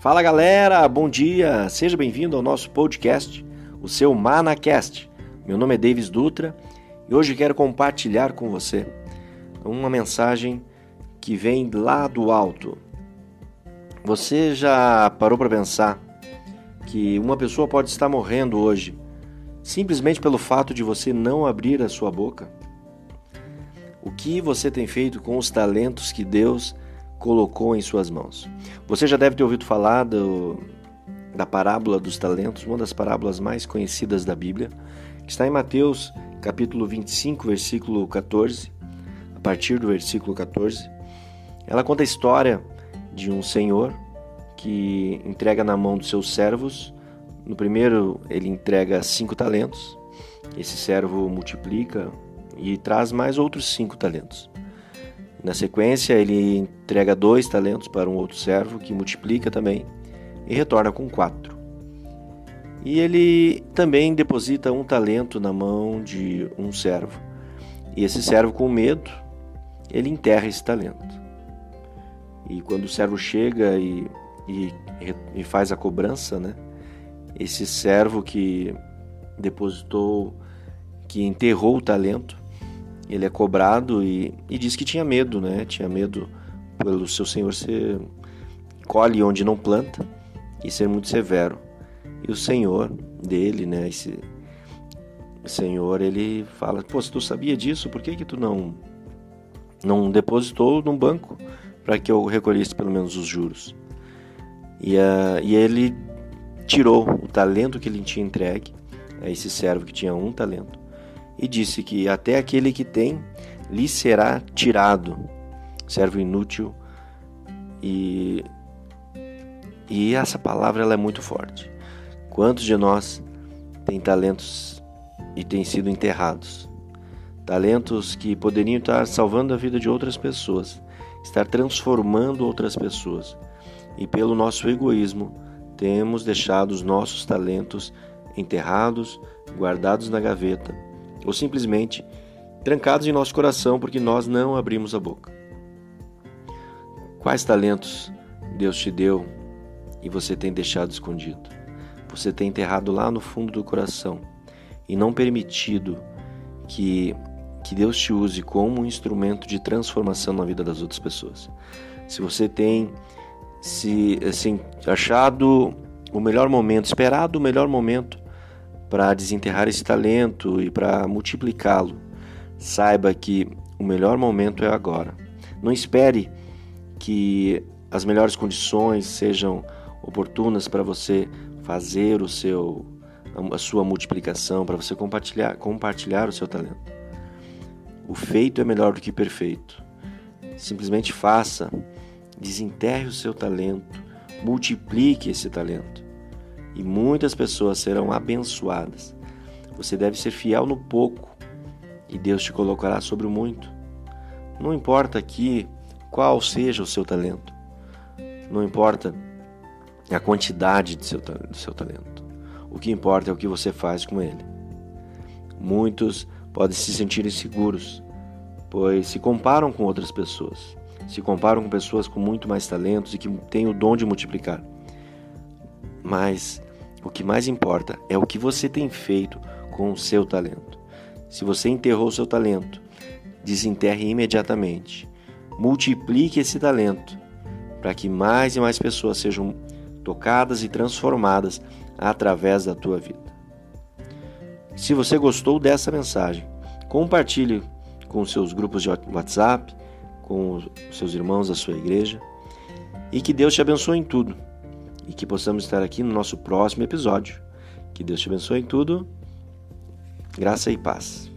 Fala galera, bom dia, seja bem-vindo ao nosso podcast, o seu ManaCast. Meu nome é Davis Dutra e hoje quero compartilhar com você uma mensagem que vem lá do alto. Você já parou para pensar que uma pessoa pode estar morrendo hoje simplesmente pelo fato de você não abrir a sua boca? O que você tem feito com os talentos que Deus colocou em suas mãos? Você já deve ter ouvido falar do, da parábola dos talentos, uma das parábolas mais conhecidas da Bíblia, que está em Mateus capítulo 25, versículo 14, a partir do versículo 14. Ela conta a história de um senhor que entrega na mão dos seus servos. No primeiro, ele entrega cinco talentos. Esse servo multiplica e traz mais outros cinco talentos. Na sequência, ele entrega dois talentos para um outro servo que multiplica também e retorna com quatro. E ele também deposita um talento na mão de um servo. E esse servo, com medo, ele enterra esse talento. E quando o servo chega e, e, e faz a cobrança, né? Esse servo que depositou, que enterrou o talento, ele é cobrado e, e diz que tinha medo, né? Tinha medo pelo seu senhor ser colhe onde não planta e ser muito severo. E o senhor dele, né? Esse senhor, ele fala: Pô, se tu sabia disso, por que que tu não não depositou num banco para que eu recolhesse pelo menos os juros? E, uh, e ele tirou o talento que ele tinha entregue a esse servo que tinha um talento e disse que até aquele que tem lhe será tirado, servo inútil. E, e essa palavra ela é muito forte. Quantos de nós têm talentos e têm sido enterrados? Talentos que poderiam estar salvando a vida de outras pessoas, estar transformando outras pessoas. E pelo nosso egoísmo, temos deixado os nossos talentos enterrados, guardados na gaveta ou simplesmente trancados em nosso coração porque nós não abrimos a boca. Quais talentos Deus te deu e você tem deixado escondido? Você tem enterrado lá no fundo do coração e não permitido que, que Deus te use como um instrumento de transformação na vida das outras pessoas. Se você tem se assim, achado o melhor momento, esperado o melhor momento para desenterrar esse talento e para multiplicá-lo. Saiba que o melhor momento é agora. Não espere que as melhores condições sejam oportunas para você fazer o seu a sua multiplicação, para você compartilhar compartilhar o seu talento. O feito é melhor do que perfeito. Simplesmente faça, desenterre o seu talento, multiplique esse talento e muitas pessoas serão abençoadas. Você deve ser fiel no pouco e Deus te colocará sobre o muito. Não importa aqui qual seja o seu talento, não importa a quantidade do seu, do seu talento. O que importa é o que você faz com ele. Muitos podem se sentir inseguros, pois se comparam com outras pessoas, se comparam com pessoas com muito mais talentos e que têm o dom de multiplicar. Mas o que mais importa é o que você tem feito com o seu talento. Se você enterrou o seu talento, desenterre imediatamente. Multiplique esse talento para que mais e mais pessoas sejam tocadas e transformadas através da tua vida. Se você gostou dessa mensagem, compartilhe com seus grupos de WhatsApp, com seus irmãos da sua igreja e que Deus te abençoe em tudo e que possamos estar aqui no nosso próximo episódio. Que Deus te abençoe em tudo. Graça e paz.